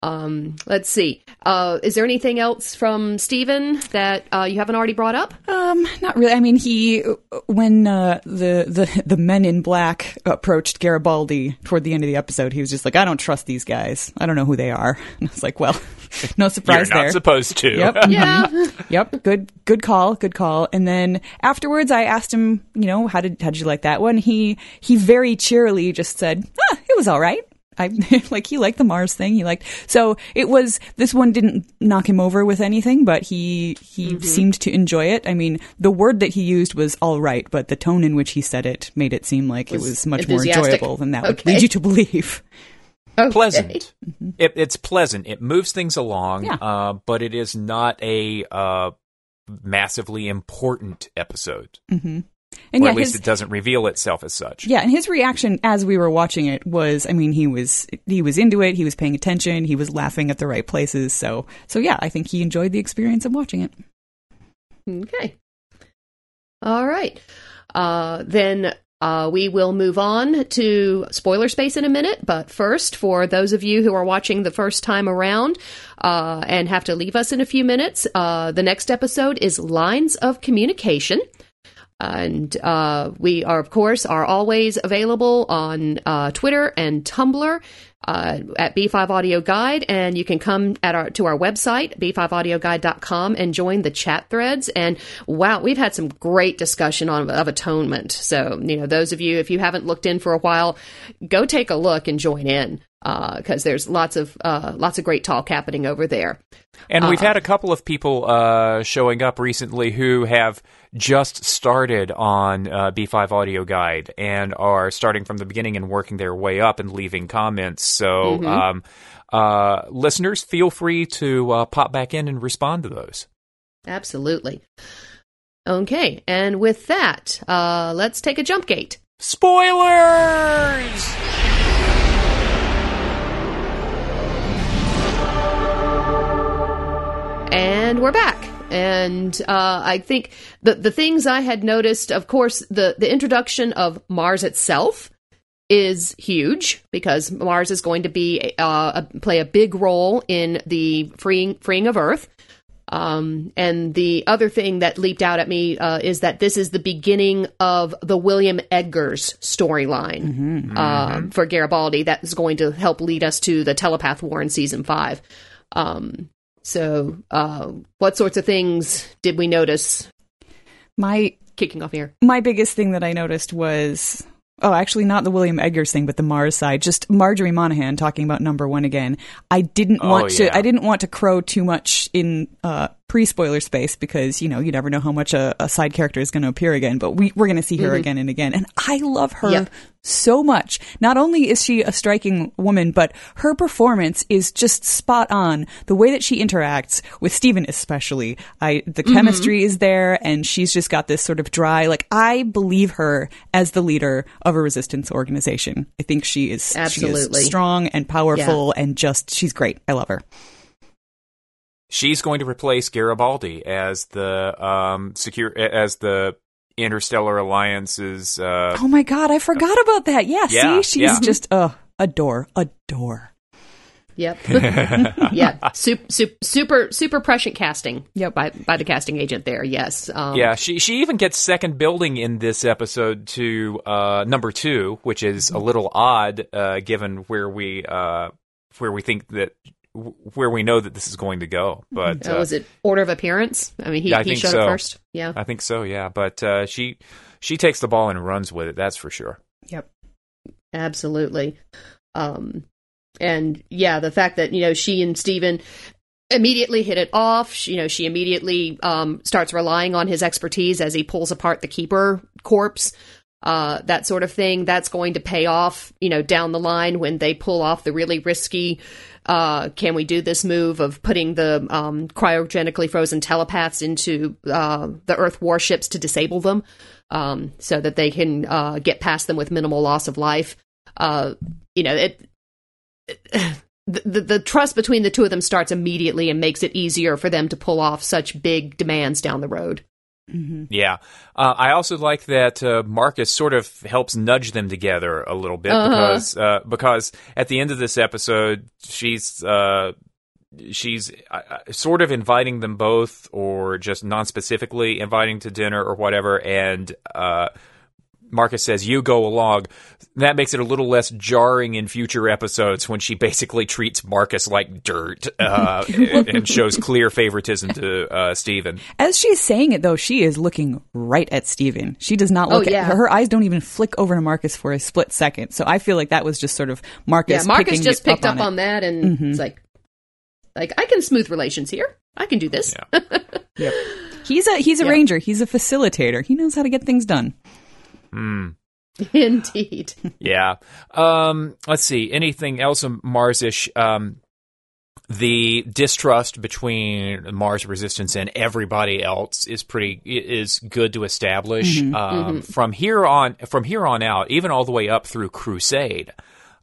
Um, let's see. Uh, is there anything else from Steven that uh, you haven't already brought up? Um, not really. I mean, he when uh, the the the men in black approached Garibaldi toward the end of the episode, he was just like, "I don't trust these guys. I don't know who they are." And I was like, "Well, no You're surprise not there." supposed to. Yep. Yeah. yep. Good. Good call. Good call. And then afterwards, I asked him, you know, how did how did you like that one? He he very cheerily just said, ah, "It was all right." I like he liked the Mars thing. He liked so it was this one didn't knock him over with anything, but he he seemed to enjoy it. I mean, the word that he used was all right, but the tone in which he said it made it seem like Was it was much more enjoyable than that would lead you to believe. Okay. pleasant. It, it's pleasant. It moves things along, Yeah. uh, but it is not a uh, massively important episode, hmm or yeah, at least his, it doesn't reveal itself as such. Yeah, and his reaction as we were watching it was, I mean, he was he was into it. He was paying attention. He was laughing at the right places. So, so yeah, I think he enjoyed the experience of watching it. Okay. All right. Uh, then Uh, we will move on to spoiler space in a minute, but first, for those of you who are watching the first time around uh, and have to leave us in a few minutes, uh, the next episode is Lines of Communication. And uh, we are, of course, are always available on uh, Twitter and Tumblr uh, at B5 Audio Guide, and you can come at our to our website b5audioguide.com and join the chat threads. And wow, we've had some great discussion on of atonement. So you know, those of you if you haven't looked in for a while, go take a look and join in because uh, there's lots of uh, lots of great talk happening over there. And we've uh, had a couple of people uh, showing up recently who have just started on uh, B5 Audio Guide and are starting from the beginning and working their way up and leaving comments. So, mm-hmm. um, uh, listeners, feel free to uh, pop back in and respond to those. Absolutely. Okay, and with that, uh, let's take a jump gate. Spoilers! And we're back. And uh, I think the the things I had noticed, of course, the the introduction of Mars itself is huge because Mars is going to be uh, a, play a big role in the freeing freeing of Earth. Um, and the other thing that leaped out at me uh, is that this is the beginning of the William Edgars storyline mm-hmm. uh, mm-hmm. for Garibaldi that is going to help lead us to the telepath war in season five. Um, so, uh, what sorts of things did we notice? My kicking off here. My biggest thing that I noticed was Oh, actually, not the William Edgars thing, but the Mars side. Just Marjorie Monaghan talking about number one again. I didn't oh, want to. I didn't want to crow too much in uh, pre-spoiler space because you know you never know how much a, a side character is going to appear again. But we we're going to see her mm-hmm. again and again, and I love her yep. so much. Not only is she a striking woman, but her performance is just spot on. The way that she interacts with Steven, especially, I the mm-hmm. chemistry is there, and she's just got this sort of dry. Like I believe her as the leader of a resistance organization. I think she is absolutely she is strong and powerful, yeah. and just she's great. I love her she's going to replace Garibaldi as the um secure as the Interstellar Alliance's. Uh, oh my god, I forgot about that. Yeah, yeah see, she's yeah. just uh adore, adore. Yep. yeah. Super, super, super, super prescient casting. Yep. By by the casting agent there. Yes. Um, yeah. She she even gets second building in this episode to uh, number two, which is a little odd uh, given where we uh, where we think that where we know that this is going to go. But uh, was it order of appearance? I mean, he, yeah, I he showed so. it first. Yeah, I think so. Yeah, but uh, she she takes the ball and runs with it. That's for sure. Yep, absolutely. Um, and yeah, the fact that you know she and Steven immediately hit it off. She, you know, she immediately um, starts relying on his expertise as he pulls apart the keeper corpse. Uh, that sort of thing. That's going to pay off, you know, down the line when they pull off the really risky uh, can we do this move of putting the um, cryogenically frozen telepaths into uh, the Earth warships to disable them um, so that they can uh, get past them with minimal loss of life? Uh, you know, it, the, the trust between the two of them starts immediately and makes it easier for them to pull off such big demands down the road. Mm-hmm. Yeah. Uh, I also like that uh, Marcus sort of helps nudge them together a little bit uh-huh. because uh, because at the end of this episode, she's uh, she's uh, uh, sort of inviting them both, or just non-specifically inviting to dinner or whatever, and Marcus says, You go along. That makes it a little less jarring in future episodes when she basically treats Marcus like dirt uh, and shows clear favoritism to uh, Steven. As she's saying it, though, she is looking right at Steven. She does not look oh, yeah. at her, her eyes, don't even flick over to Marcus for a split second. So I feel like that was just sort of Marcus. Yeah, Marcus just picked up, on, on that and mm-hmm. it's like, like, I can smooth relations here. I can do this. Yeah. yep. He's a he's a yep. ranger. He's a facilitator. He knows how to get things done. Hmm. Indeed. yeah. Um, let's see. Anything else Marsish? Um, the distrust between Mars Resistance and everybody else is pretty is good to establish. Mm-hmm. Um, mm-hmm. From here on, from here on out, even all the way up through Crusade.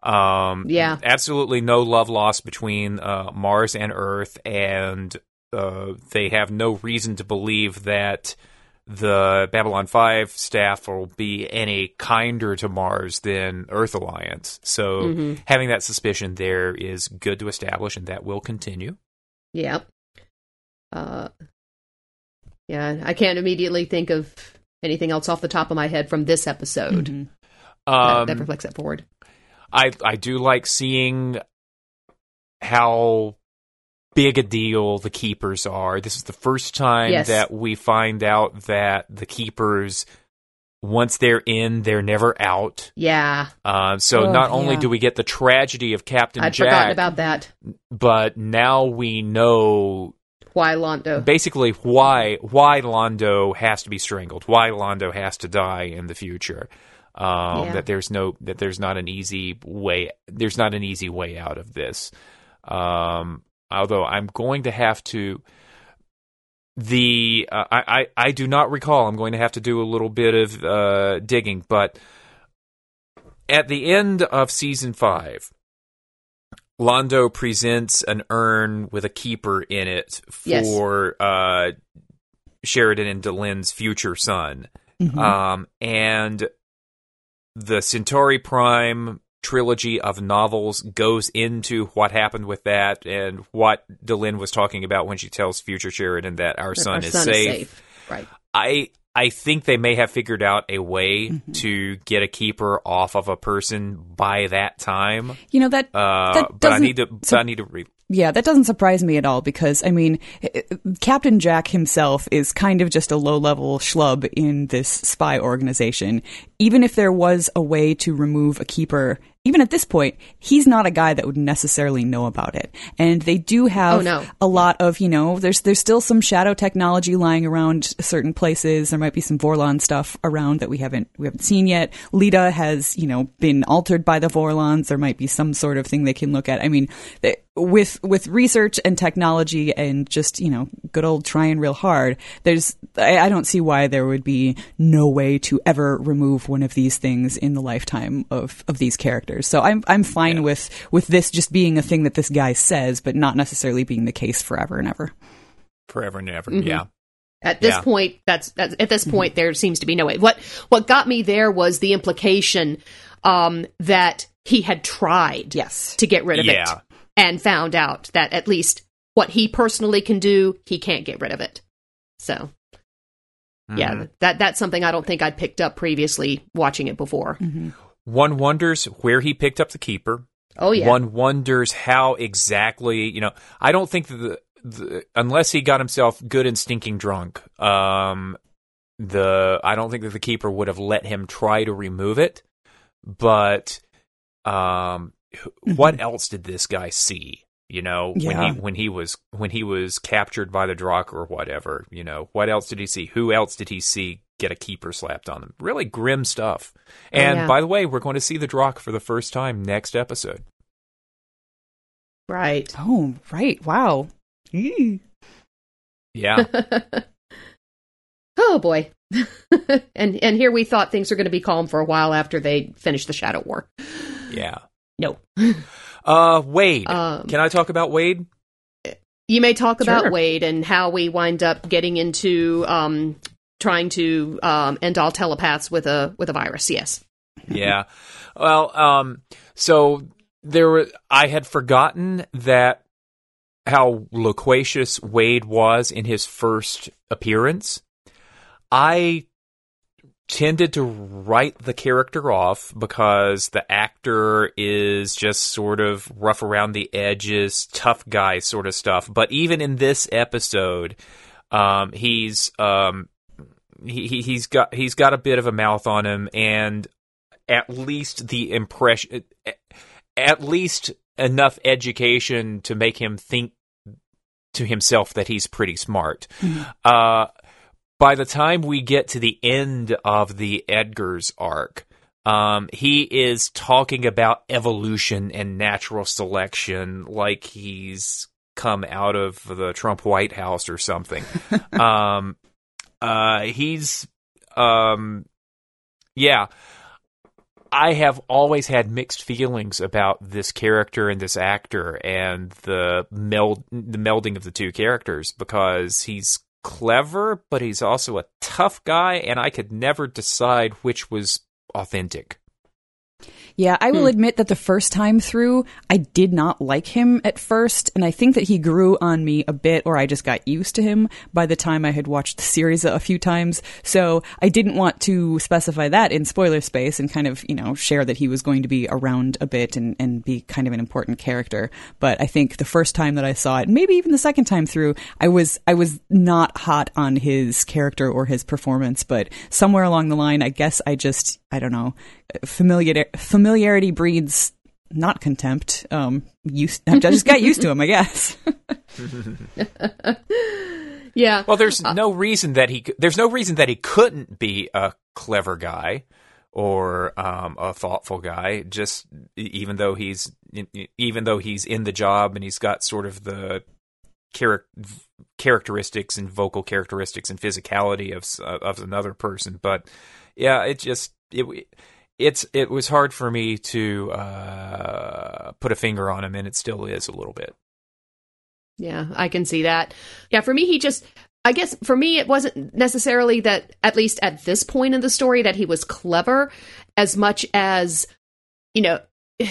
Um, yeah, absolutely no love lost between uh, Mars and Earth, and uh, they have no reason to believe that the Babylon 5 staff will be any kinder to Mars than Earth Alliance. So Mm-hmm. having that suspicion there is good to establish, and that will continue. Yeah. Uh, yeah, I can't immediately think of anything else off the top of my head from this episode Mhm. that, Um, that reflects that forward. I I do like seeing how big a deal the keepers are. This is the first time Yes. that we find out that the keepers once they're in, they're never out. Yeah, Uh, so Oh, not only yeah. do we get the tragedy of Captain I'd Jack, forgotten about that. but now we know Why Londo? basically why why Londo has to be strangled, why Londo has to die in the future. Um, Yeah. That there's no that there's not an easy way there's not an easy way out of this. Um, although I'm going to have to the uh, I, I I do not recall. I'm going to have to do a little bit of uh, digging, but at the end of season five, Londo presents an urn with a keeper in it Yes. for uh, Sheridan and Delenn's future son. Mhm. Um, and the Centauri Prime trilogy of novels goes into what happened with that and what Delenn was talking about when she tells future Sheridan that our son, Our is, son safe. is safe. Right. I I think they may have figured out a way Mm-hmm. to get a keeper off of a person by that time. You know that Uh, That but I need to. But I need to. Re- Yeah, that doesn't surprise me at all because, I mean, Captain Jack himself is kind of just a low level schlub in this spy organization. Even if there was a way to remove a keeper, even at this point, he's not a guy that would necessarily know about it. And they do have Oh, no. a lot of, you know, there's there's still some shadow technology lying around certain places. There might be some Vorlon stuff around that we haven't we haven't seen yet. Lyta has, you know, been altered by the Vorlons. There might be some sort of thing they can look at. I mean, th- with with research and technology and just you know good old trying real hard, there's I, I don't see why there would be no way to ever remove one of these things in the lifetime of of these characters. So I'm I'm fine with with this just being a thing that this guy says, but not necessarily being the case forever and ever. forever and ever. Mhm. Yeah. At this Yeah. point, that's, that's at this point there seems to be no way. What what got me there was the implication um, that he had tried Yes. to get rid of Yeah. it and found out that at least what he personally can do, he can't get rid of it. So yeah, Mhm. that that's something I don't think I'd picked up previously watching it before. One wonders where he picked up the keeper. Oh yeah, One wonders how exactly, you know, I don't think that the, the unless he got himself good and stinking drunk, um, the I don't think that the keeper would have let him try to remove it. But um, wh- what mm-hmm. else did this guy see? You know, Yeah. when he when he was when he was captured by the Drakh or whatever. You know, what else did he see? Who else did he see get a keeper slapped on him? Really grim stuff. Oh, and yeah. by the way, we're going to see the Drakh for the first time next episode. right. Oh right. Wow. Eee. Yeah. oh boy. and and here we thought things were going to be calm for a while after they finished the Shadow War. yeah. No. Uh, Wade. Um, Can I talk about Wade? You may talk about Sure. Wade and how we wind up getting into um, trying to um, end all telepaths with a with a virus. Yes. yeah. Well, um, so there were. I had forgotten that how loquacious Wade was in his first appearance. I tended to write the character off because the actor is just sort of rough around the edges, tough guy sort of stuff. But even in this episode, um, he's um, he, he he's got he's got a bit of a mouth on him, and at least the impression, at least enough education to make him think to himself that he's pretty smart. Uh, by the time we get to the end of the Edgar's arc, um, he is talking about evolution and natural selection like he's come out of the Trump White House or something. um, uh, he's, um, yeah. I have always had mixed feelings about this character and this actor and the meld the melding of the two characters because he's clever, but he's also a tough guy, and I could never decide which was authentic. Yeah, I will Hmm. admit that the first time through, I did not like him at first, and I think that he grew on me a bit, or I just got used to him by the time I had watched the series a few times. So I didn't want to specify that in spoiler space and kind of, you know, share that he was going to be around a bit and, and be kind of an important character. But I think the first time that I saw it, maybe even the second time through, I was I was not hot on his character or his performance, but somewhere along the line, I guess I just I don't know, familiar familiarity breeds not contempt. Um, used I just got used to him, I guess. Yeah. Well, there's no reason that he there's no reason that he couldn't be a clever guy or um, a thoughtful guy. Just even though he's even though he's in the job and he's got sort of the charac- characteristics and vocal characteristics and physicality of of another person. But yeah, it just it it's it was hard for me to uh, put a finger on him, and it still is a little bit. Yeah, I can see that. Yeah, for me, he just, I guess for me, it wasn't necessarily that, at least at this point in the story, that he was clever as much as, you know,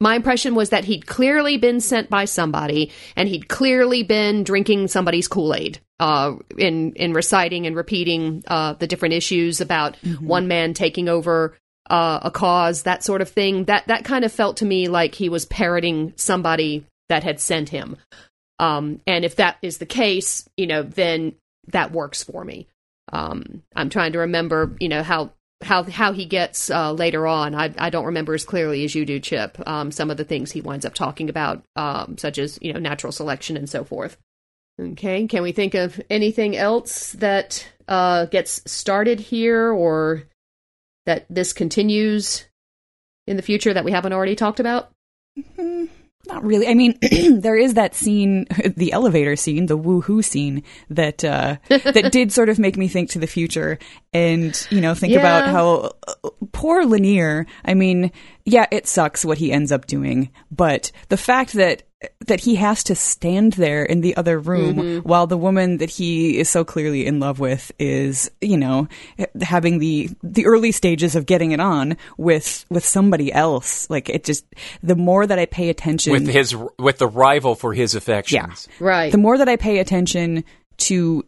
my impression was that he'd clearly been sent by somebody and he'd clearly been drinking somebody's Kool-Aid. Uh, in in reciting and repeating uh, the different issues about one man taking over uh, a cause, that sort of thing. That that kind of felt to me like he was parroting somebody that had sent him. Um, and if that is the case, you know, then that works for me. Um, I'm trying to remember, you know, how how how he gets uh, later on. I I don't remember as clearly as you do, Chip. Um, some of the things he winds up talking about, um, such as you know natural selection and so forth. Okay, can we think of anything else that uh, gets started here, or that this continues in the future that we haven't already talked about? Not really. I mean, there is that scene, the elevator scene, the woohoo scene that uh, that did sort of make me think to the future, and you know, think about how uh, poor Lennier. I mean, yeah, it sucks what he ends up doing, but the fact that that he has to stand there in the other room mm-hmm. while the woman that he is so clearly in love with is, you know, having the the early stages of getting it on with with somebody else. Like it just the more that I pay attention with his with the rival for his affections. yeah. Right. the more that I pay attention to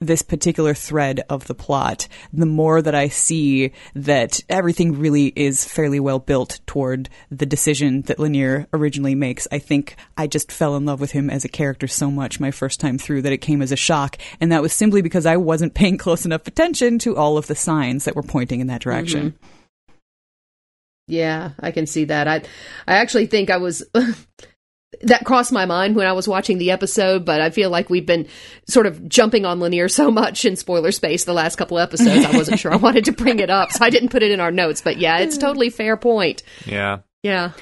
this particular thread of the plot, the more that I see that everything really is fairly well built toward the decision that Lennier originally makes. I think I just fell in love with him as a character so much my first time through that it came as a shock. And that was simply because I wasn't paying close enough attention to all of the signs that were pointing in that direction. Mm-hmm. Yeah, I can see that. I I actually think I was that crossed my mind when I was watching the episode, but I feel like we've been sort of jumping on Lennier so much in spoiler space the last couple episodes. I wasn't sure I wanted to bring it up, so I didn't put it in our notes. But yeah, it's totally fair point. Yeah. Yeah.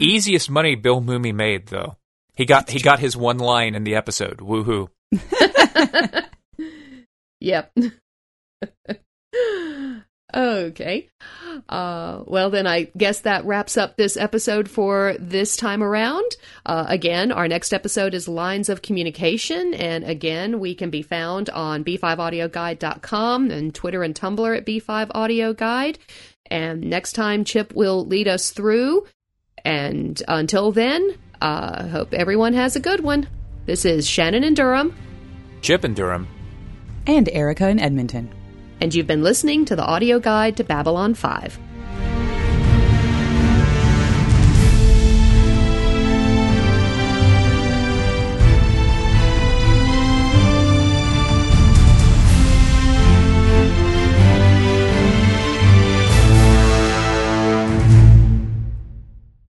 Easiest money Bill Mooney made though. He got he got his one line in the episode. Woohoo. Yep. okay. Uh, well, then I guess that wraps up this episode for this time around. Uh, again, our next episode is Lines of Communication. And again, we can be found on b5audioguide.com and Twitter and Tumblr at b5audioguide. And next time, Chip will lead us through. And until then, I uh, hope everyone has a good one. This is Shannon in Durham. Chip and Durham. And Erica in Edmonton. And you've been listening to the audio guide to Babylon 5.